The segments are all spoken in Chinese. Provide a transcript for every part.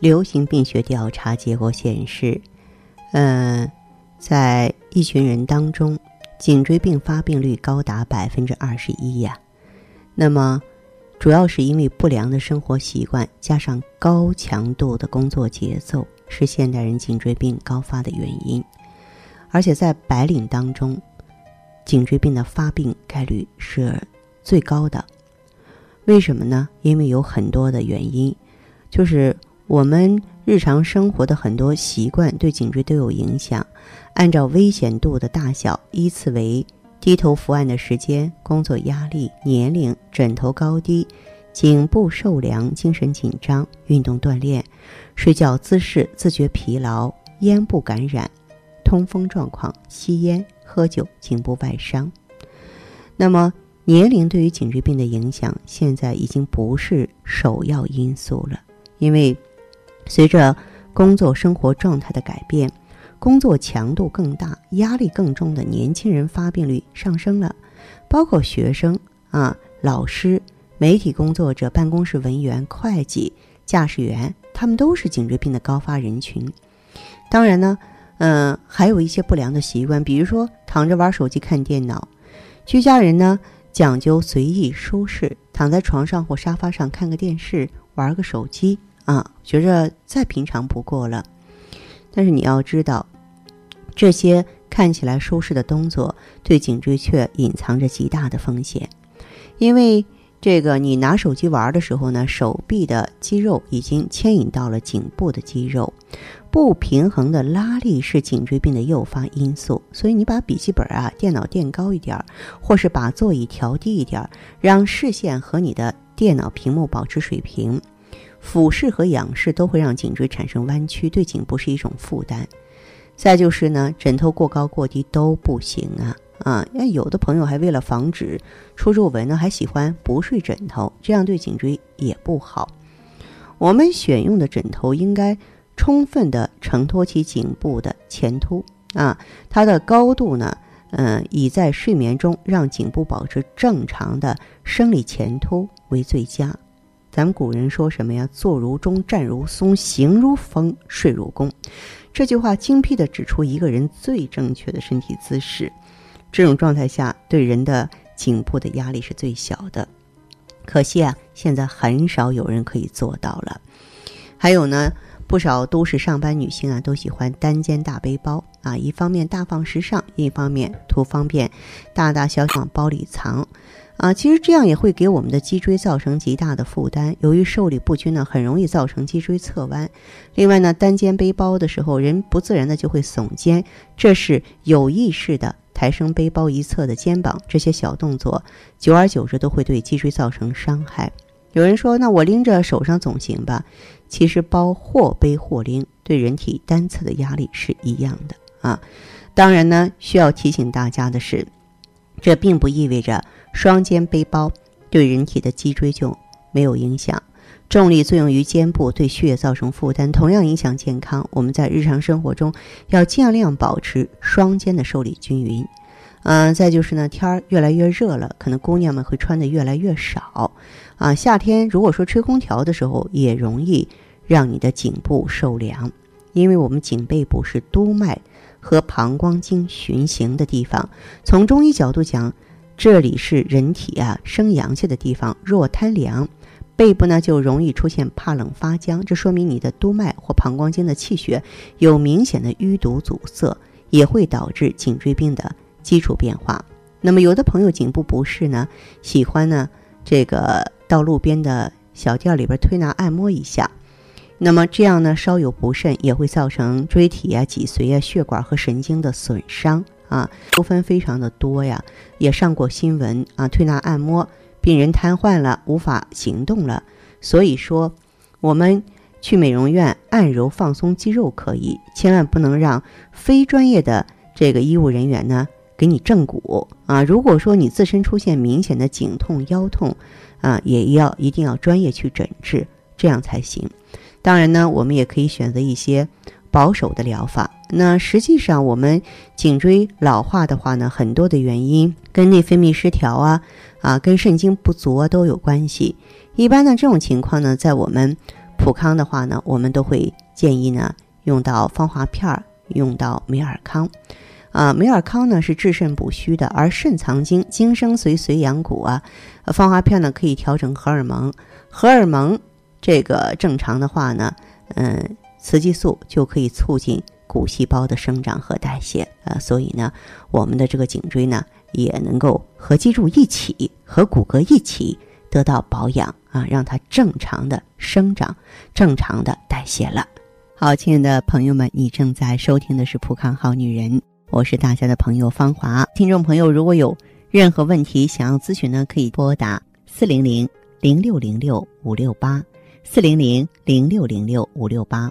流行病学调查结果显示，嗯，在一群人当中，颈椎病发病率高达百分之二十一呀。那么，主要是因为不良的生活习惯加上高强度的工作节奏，是现代人颈椎病高发的原因。而且在白领当中，颈椎病的发病概率是最高的。为什么呢？因为有很多的原因，就是我们日常生活的很多习惯对颈椎都有影响。按照危险度的大小依次为：低头伏案的时间、工作压力、年龄、枕头高低、颈部受凉、精神紧张、运动锻炼、睡觉姿势、自觉疲劳、咽部感染、通风状况、吸烟、喝酒、颈部外伤。那么。年龄对于颈椎病的影响，现在已经不是首要因素了。因为随着工作生活状态的改变，工作强度更大、压力更重的年轻人发病率上升了，包括学生啊、老师、媒体工作者、办公室文员、会计、驾驶员，他们都是颈椎病的高发人群。当然呢，嗯，还有一些不良的习惯，比如说躺着玩手机、看电脑，居家人呢。讲究随意舒适，躺在床上或沙发上看个电视，玩个手机啊，觉着再平常不过了。但是你要知道，这些看起来舒适的动作，对颈椎却隐藏着极大的风险，因为。这个你拿手机玩的时候呢，手臂的肌肉已经牵引到了颈部的肌肉，不平衡的拉力是颈椎病的诱发因素。所以你把笔记本啊、电脑垫高一点，或是把座椅调低一点，让视线和你的电脑屏幕保持水平，俯视和仰视都会让颈椎产生弯曲，对颈部是一种负担。再就是呢，枕头过高过低都不行啊。啊，那有的朋友还为了防止出皱纹呢，还喜欢不睡枕头，这样对颈椎也不好。我们选用的枕头应该充分的承托起颈部的前凸啊，它的高度呢，嗯，以在睡眠中让颈部保持正常的生理前凸为最佳。咱们古人说什么呀？坐如钟，站如松，行如风，睡如弓。这句话精辟地指出一个人最正确的身体姿势。这种状态下，对人的颈部的压力是最小的。可惜啊，现在很少有人可以做到了。还有呢，不少都市上班女性啊，都喜欢单肩大背包啊，一方面大方时尚，另一方面图方便，大大小小包里藏。啊，其实这样也会给我们的脊椎造成极大的负担。由于受力不均呢，很容易造成脊椎侧弯。另外呢，单肩背包的时候，人不自然的就会耸肩，这是有意识的。抬升背包一侧的肩膀，这些小动作，久而久之都会对脊椎造成伤害。有人说：“那我拎着手上总行吧？”其实包或背或拎，对人体单侧的压力是一样的啊。当然呢，需要提醒大家的是，这并不意味着双肩背包对人体的脊椎就没有影响。重力作用于肩部，对血液造成负担，同样影响健康。我们在日常生活中要尽量保持双肩的受力均匀。嗯，再就是呢，天儿越来越热了，可能姑娘们会穿的越来越少。啊，夏天如果说吹空调的时候，也容易让你的颈部受凉，因为我们颈背部是督脉和膀胱经循行的地方。从中医角度讲，这里是人体啊生阳气的地方。若贪凉。背部呢就容易出现怕冷发僵，这说明你的督脉或膀胱经的气血有明显的淤堵阻塞，也会导致颈椎病的基础变化。那么有的朋友颈部不适呢，喜欢呢这个到路边的小店里边推拿按摩一下，那么这样呢稍有不慎也会造成椎体啊、脊髓啊、血管和神经的损伤啊，纠纷非常的多呀，也上过新闻啊，推拿按摩。病人瘫痪了，无法行动了。所以说，我们去美容院按揉放松肌肉可以，千万不能让非专业的这个医务人员呢给你正骨啊。如果说你自身出现明显的颈痛、腰痛，啊，也要一定要专业去诊治，这样才行。当然呢，我们也可以选择一些保守的疗法。那实际上，我们颈椎老化的话呢，很多的原因跟内分泌失调啊，啊，跟肾精不足啊都有关系。一般呢，这种情况呢，在我们普康的话呢，我们都会建议呢用到芳华片儿，用到美尔康。啊，美尔康呢是治肾补虚的，而肾藏精，精生髓，髓养骨啊。芳华片呢可以调整荷尔蒙，荷尔蒙这个正常的话呢，嗯，雌激素就可以促进骨细胞的生长和代谢啊，所以呢，我们的这个颈椎呢也能够和肌肉一起，和骨骼一起得到保养啊，让它正常的生长，正常的代谢了。好，亲爱的朋友们，你正在收听的是《普康好女人》。我是大家的朋友芳华，听众朋友如果有任何问题想要咨询呢，可以拨打四零零零六零六五六八四零零零六零六五六八，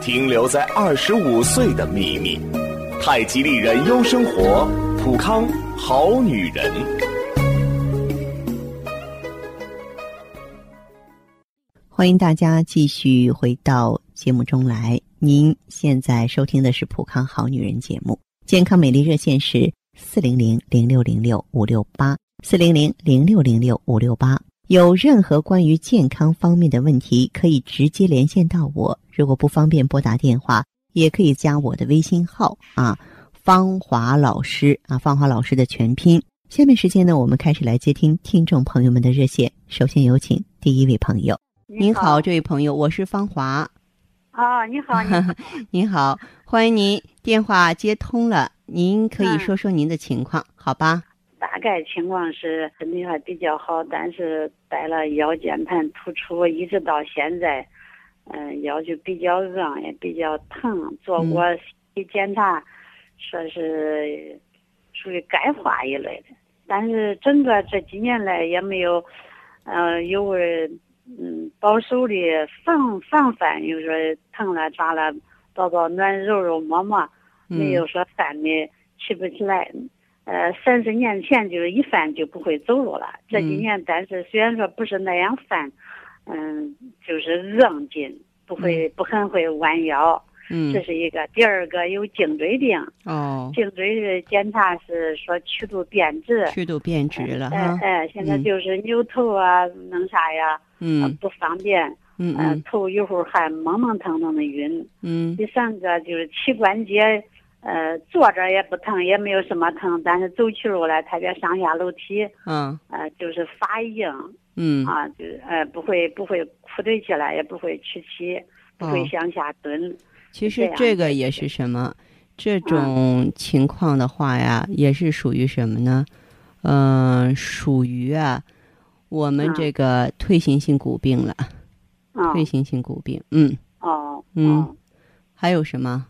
停留在二十五岁的秘密。太极丽人优生活，普康好女人。欢迎大家继续回到节目中来。您现在收听的是《普康好女人》节目，健康美丽热线是四零零零六零六五六八四零零零六零六五六八。有任何关于健康方面的问题，可以直接连线到我。如果不方便拨打电话，也可以加我的微信号啊，芳华老师啊，芳华老师的全拼。下面时间呢，我们开始来接听听众朋友们的热线。首先有请第一位朋友。您好，这位朋友，我是芳华。啊，你好，你好，您好，欢迎您电话接通了，您可以说说您的情况，好吧？大概情况是身体还比较好，但是带了腰间盘突出，一直到现在，嗯，腰就比较硬，也比较疼。做过一检查，说是属于钙化一类的，但是整个这几年来也没有，嗯，有。嗯，保守的防防范，又说疼了抓了，抱抱暖揉揉摸摸，没有说犯的起不起来。呃，三十年前就是一犯就不会走路了，这几年但是虽然说不是那样犯，嗯，就是硬劲，不会不很会弯腰。嗯，这是一个。第二个有颈椎病。哦。颈椎的检查是说曲度变直。曲度变直了哈。哎哎，现在就是扭头啊，弄啥呀？嗯，不方便，嗯嗯，头一会儿还蒙蒙腾腾的晕，嗯，第三个就是膝关节，呃，坐着也不疼，也没有什么疼，但是走起路来，特别上下楼梯，嗯，呃，就是发硬，嗯，啊，就是呃，不会不会哭对起来，也不会屈膝，不会向下蹲。其实这个也是什么？这种情况的话呀，也是属于什么呢？嗯，属于啊。我们这个退行性骨病了，退行性骨病，嗯，哦，嗯，还有什么？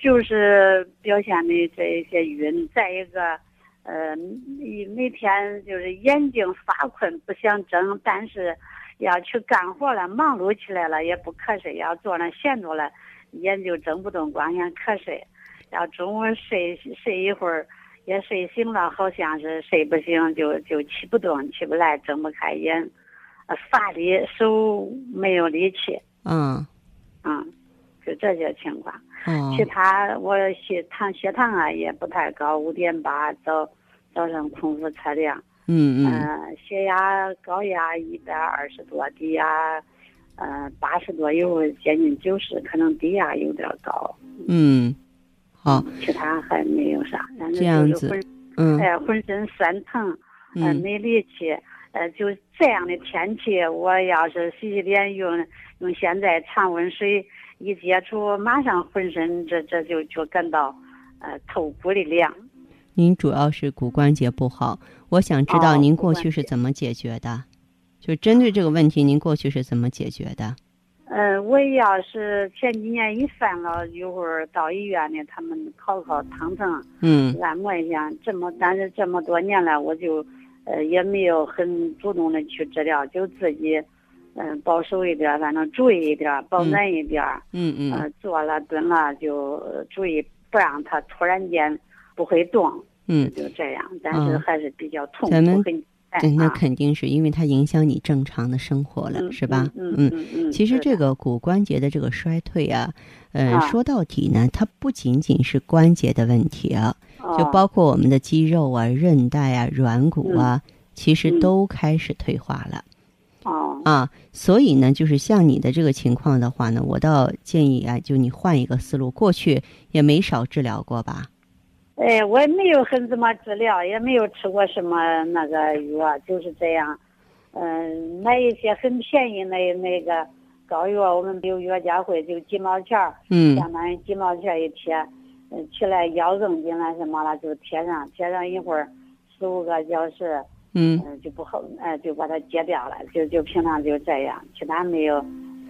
就是表现的这一些晕，再一个，呃，你每天就是眼睛发困，不想睁，但是要去干活了，忙碌起来了也不瞌睡，要坐那闲着了，眼就睁不动，光想瞌睡，要中午睡睡一会儿。也睡醒了，好像是睡不醒，就就起不动，起不来，睁不开眼，乏力，手没有力气。嗯，嗯，就这些情况。嗯其他我血糖血糖啊也不太高，五点八早早上空腹测量，嗯。嗯。嗯，血压高压一百二十多，低压呃八十多，有接近九十，可能低压有点高，嗯，好，其他还没有啥，但是这样子就是浑嗯。哎浑身酸疼，呃嗯。没力气，呃就这样的天气，我要是洗洗脸用用现在常温水一接触，马上浑身这这就就感到呃透骨的凉。您主要是骨关节不好，我想知道哦您过去是怎么解决的？就针对这个问题，您过去是怎么解决的？嗯，我要是前几年一犯了，一会儿到医院呢，他们烤烤烫烫，嗯按摩一下。这么，但是这么多年来，我就，呃，也没有很主动的去治疗，就自己，嗯、保守一点，反正注意一点，保暖一点。嗯嗯呃，坐了蹲了就呃注意不让它突然间不会动，嗯，就这样。但是嗯还是比较痛苦，咱们很对，那啊肯定是因为它影响你正常的生活了，嗯是吧？嗯嗯嗯嗯。其实这个骨关节的这个衰退啊，呃，啊说到底呢，它不仅仅是关节的问题啊，就哦包括我们的肌肉啊、韧带啊、软骨啊，其实嗯都开始退化了。哦啊，所以呢，就是像你的这个情况的话呢，我倒建议啊，就你换一个思路，过去也没少治疗过吧？哎，我也没有很怎么治疗，也没有吃过什么那个药，就是这样。嗯，买一些很便宜的那个膏药，我们有药家会就几毛钱儿，嗯相当于几毛钱一贴，嗯，起来腰硬进来什么了就贴上，贴上一会儿十五个小时，嗯嗯，就不好，哎，就把它戒掉了，就就平常就这样，其他没有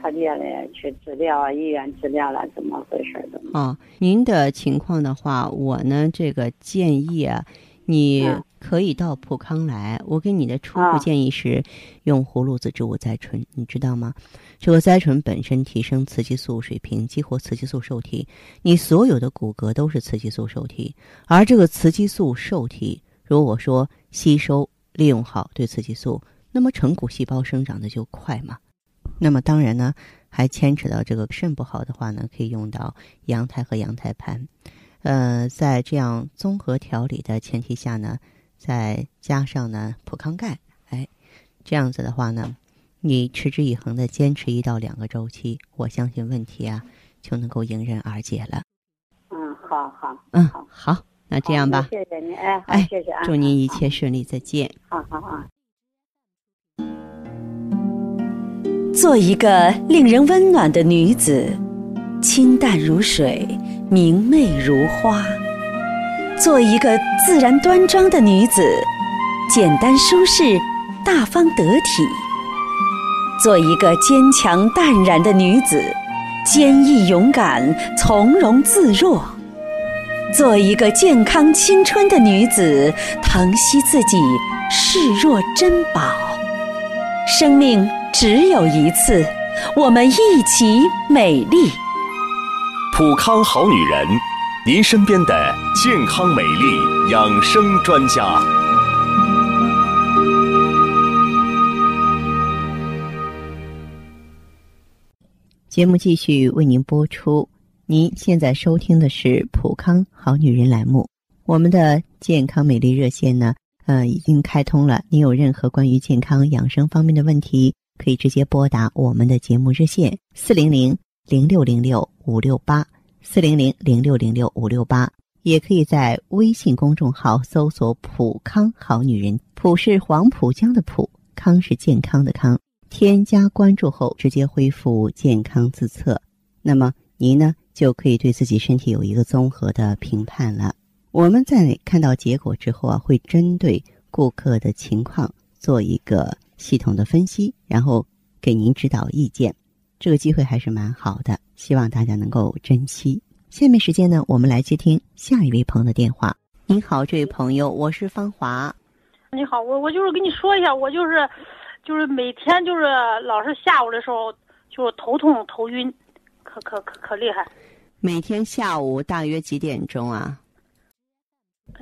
特别的去治疗啊，医院治疗了，怎么回事儿都没有。啊，您的情况的话，我呢这个建议啊，你嗯可以到普康来。我给你的初步啊建议是用葫芦籽植物甾醇，你知道吗？这个甾醇本身提升雌激素水平，激活雌激素受体，你所有的骨骼都是雌激素受体，而这个雌激素受体，如果说吸收利用好对雌激素，那么成骨细胞生长的就快嘛。那么当然呢，还牵扯到这个肾不好的话呢，可以用到羊胎和羊胎盘。呃，在这样综合调理的前提下呢，再加上呢普康钙，哎，这样子的话呢，你持之以恒的坚持一到两个周期，我相信问题啊就能够迎刃而解了。嗯，好好。嗯好，好，那这样吧，谢谢您，哎，好哎谢谢啊，祝您一切顺利，再见。好好好。做一个令人温暖的女子，清淡如水，明媚如花；做一个自然端庄的女子，简单舒适，大方得体；做一个坚强淡然的女子，坚毅勇敢，从容自若；做一个健康青春的女子，疼惜自己，视若珍宝。生命只有一次，我们一起美丽。普康好女人，您身边的健康美丽养生专家。节目继续为您播出。您现在收听的是普康好女人栏目，我们的健康美丽热线呢，呃，已经开通了。您有任何关于健康养生方面的问题，可以直接拨打我们的节目热线四零零零六零六五六八四零零零六零六五六八，也可以在微信公众号搜索“普康好女人”，普是黄浦江的浦，康是健康的康。添加关注后，直接恢复健康自测，那么您呢就可以对自己身体有一个综合的评判了。我们在看到结果之后啊，会针对顾客的情况做一个系统的分析，然后给您指导意见。这个机会还是蛮好的，希望大家能够珍惜。下面时间呢，我们来接听下一位朋友的电话。您好，这位朋友，我是芳华。你好，我我就是跟你说一下，我就是，就是每天就是老是下午的时候就是头痛头晕，可可可可厉害，每天下午大约几点钟啊？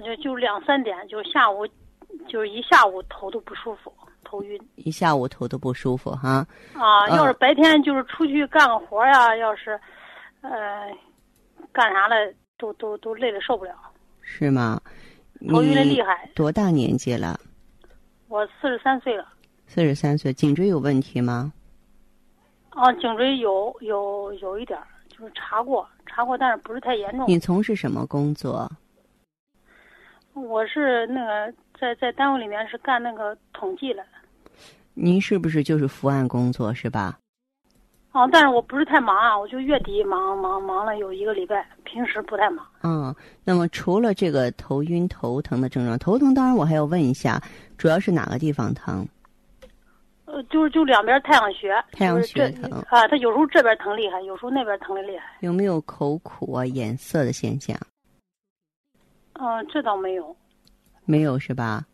就就两三点，就下午，就是一下午头都不舒服，头晕一下午头都不舒服哈。啊。嗯要是白天就是出去干个活呀，要是，呃，干啥了都都都累的受不了，是吗？头晕的厉害。多大年纪了？我四十三岁了，四十三岁，颈椎有问题吗？啊，颈椎有有有一点儿，就是查过查过，但是不是太严重。你从事什么工作？我是那个在在单位里面是干那个统计的，您是不是就是伏案工作是吧？啊，但是我不是太忙啊，我就月底忙忙忙了有一个礼拜，平时不太忙。嗯，那么除了这个头晕头疼的症状，头疼当然我还要问一下，主要是哪个地方疼？呃，就是就两边太阳穴，太阳穴疼啊，他有时候这边疼厉害，有时候那边疼的厉害。有没有口苦啊、眼涩的现象？嗯、这倒没有。没有是吧？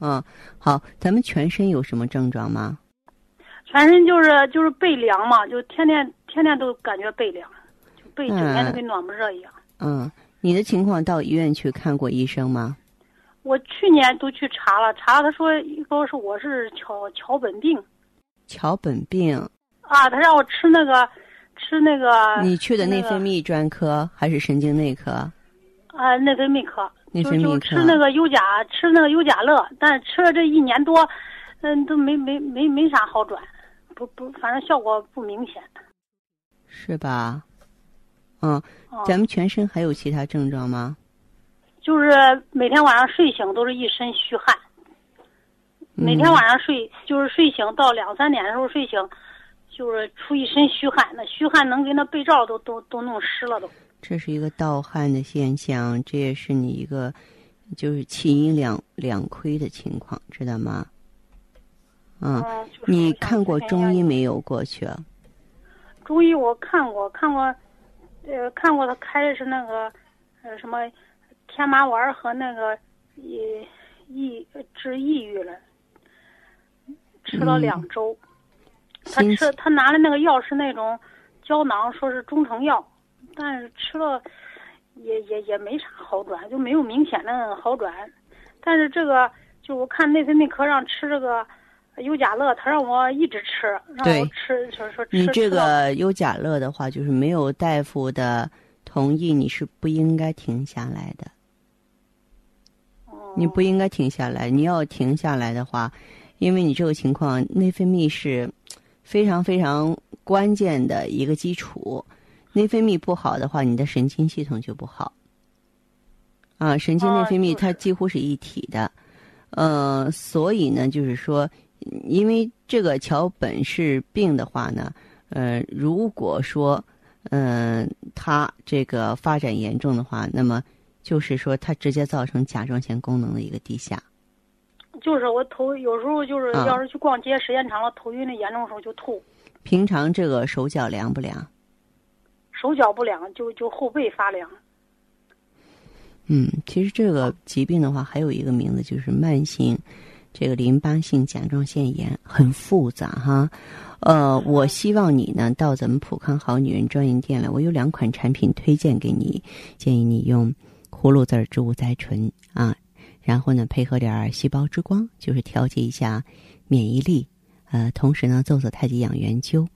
嗯，好，咱们全身有什么症状吗？全身就是就是背凉嘛，就天天天天都感觉背凉，就背整天都跟暖不热一样。嗯，你的情况到医院去看过医生吗？我去年都去查了，查了他说说是我是桥桥本病桥本病，啊，他让我吃那个吃那个你去的内分泌专科还是神经内科？啊内分泌科，内分泌科吃那个优甲吃那个优甲乐，但是吃了这一年多，嗯都没没没没啥好转，不不，反正效果不明显。是吧？嗯，啊、咱们全身还有其他症状吗？就是每天晚上睡醒都是一身虚汗，每天嗯晚上睡就是睡醒到两三点的时候睡醒，就是出一身虚汗，那虚汗能给那被罩都都都弄湿了都。这是一个盗汗的现象，这也是你一个就是气阴两两亏的情况，知道吗？嗯，嗯，就是你看过中医没有？过去中医我看过，看过，呃，看过他开的是那个，呃，什么天麻丸儿和那个抑抑治抑郁了，吃了嗯两周。他吃他拿的那个药是那种胶囊，说是中成药，但是吃了也也也没啥好转，就没有明显的好转。但是这个就我看内分泌科让吃这个优甲乐，他让我一直吃，让我吃，说说吃。你这个优甲乐的话，就是没有大夫的同意，你是不应该停下来的。你不应该停下来，你要停下来的话，因为你这个情况内分泌是非常非常关键的一个基础，内分泌不好的话，你的神经系统就不好。啊，神经内分泌它几乎是一体的，呃，所以呢，就是说，因为这个桥本氏病的话呢，呃，如果说，嗯、它这个发展严重的话，那么就是说它直接造成甲状腺功能的一个低下。就是我头有时候就是啊要是去逛街时间长了，头晕的严重的时候就吐，平常这个手脚凉不凉？手脚不凉，就就后背发凉。嗯，其实这个疾病的话，还有一个名字就是慢性这个淋巴性甲状腺炎，很复杂哈。呃，我希望你呢到咱们普康好女人专营店来，我有两款产品推荐给你，建议你用葫芦籽植物甾醇啊，然后呢配合点细胞之光，就是调节一下免疫力。呃，同时呢做做太极养元灸，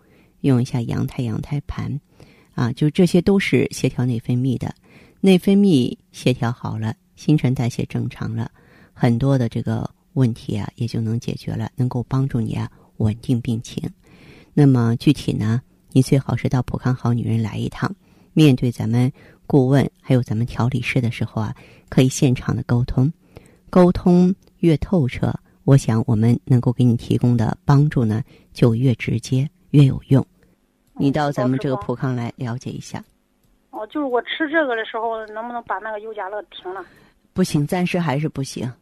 用一下羊太阳胎盘，啊，就这些都是协调内分泌的。内分泌协调好了，新陈代谢正常了，很多的这个问题啊也就能解决了，能够帮助你啊稳定病情。那么具体呢，你最好是到普康好女人来一趟，面对咱们顾问还有咱们调理师的时候啊，可以现场的沟通，沟通越透彻，我想我们能够给你提供的帮助呢就越直接越有用。你到咱们这个普康来了解一下。哦，就是我吃这个的时候，能不能把那个优甲乐停了？不行，暂时还是不行。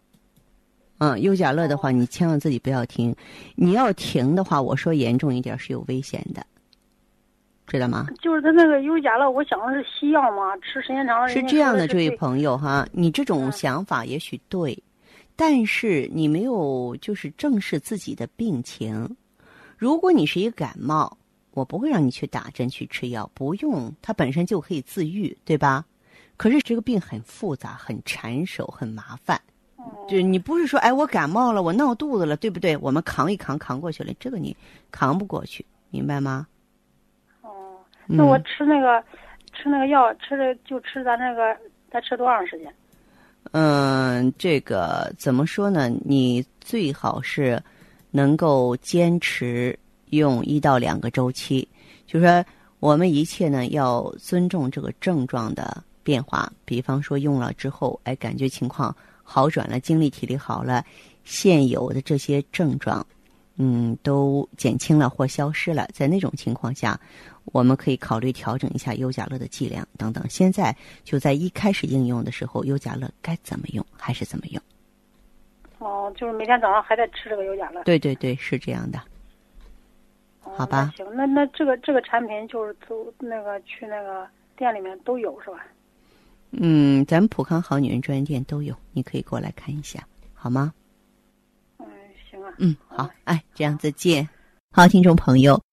嗯，优甲乐的话，你千万自己不要停。你要停的话，我说严重一点是有危险的，知道吗？就是他那个优甲乐，我想的是西药嘛，吃时间长了。是这样的，这位朋友哈，你这种嗯想法也许对，但是你没有就是正视自己的病情。如果你是一个感冒，我不会让你去打针去吃药，不用，它本身就可以自愈，对吧？可是这个病很复杂、很缠手、很麻烦。就你不是说，哎，我感冒了，我闹肚子了，对不对？我们扛一扛，扛过去了，这个你扛不过去，明白吗？哦，那我吃那个吃那个药，吃的就吃咱那个，得吃多长时间？嗯，这个怎么说呢？你最好是能够坚持用一到两个周期，就是说我们一切呢要尊重这个症状的变化。比方说用了之后，哎，感觉情况好转了，精力体力好了，现有的这些症状，嗯，都减轻了或消失了，在那种情况下。我们可以考虑调整一下优甲乐的剂量等等。现在就在一开始应用的时候，优甲乐该怎么用还是怎么用？哦，就是每天早上还在吃这个优甲乐。对对对，是这样的。好吧。行，那那这个这个产品就是走那个去那个店里面都有是吧？嗯，咱们普康好女人专营店都有，你可以过来看一下，好吗？嗯，行啊。嗯，好，哎，这样再见。好，听众朋友。